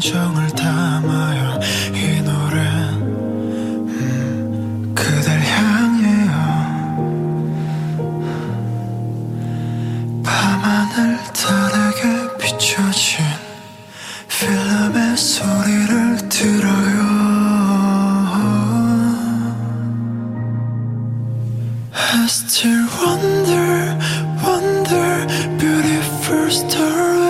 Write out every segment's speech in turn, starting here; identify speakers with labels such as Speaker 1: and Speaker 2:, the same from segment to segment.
Speaker 1: 감정을 담아요. 이 노래 음, 그댈 향해요. 밤하늘 다르게 비춰진 필름의 소리를 들어요. I still wonder, wonder, beautiful story.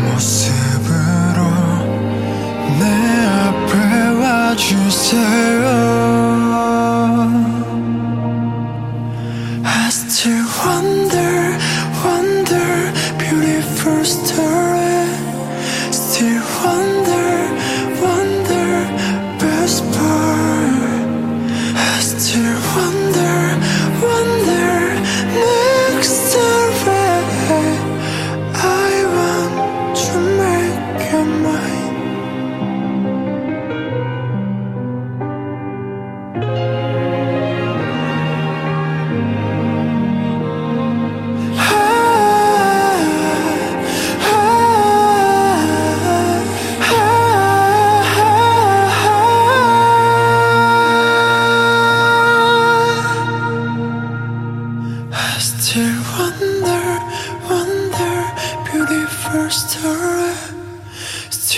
Speaker 1: 모습으로 내 앞에 와주세요.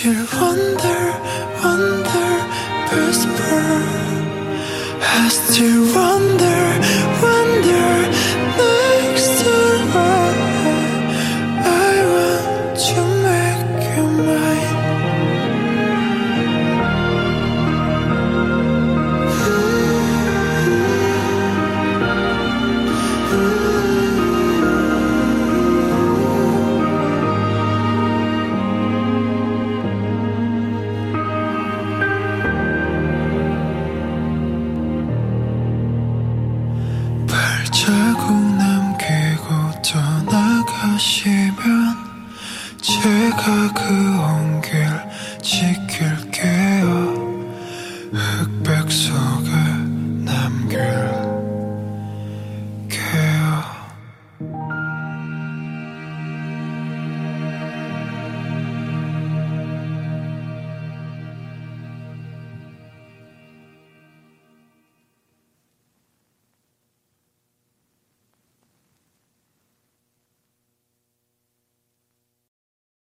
Speaker 1: you wonder, wonder, whisper? I still wonder. 자꾸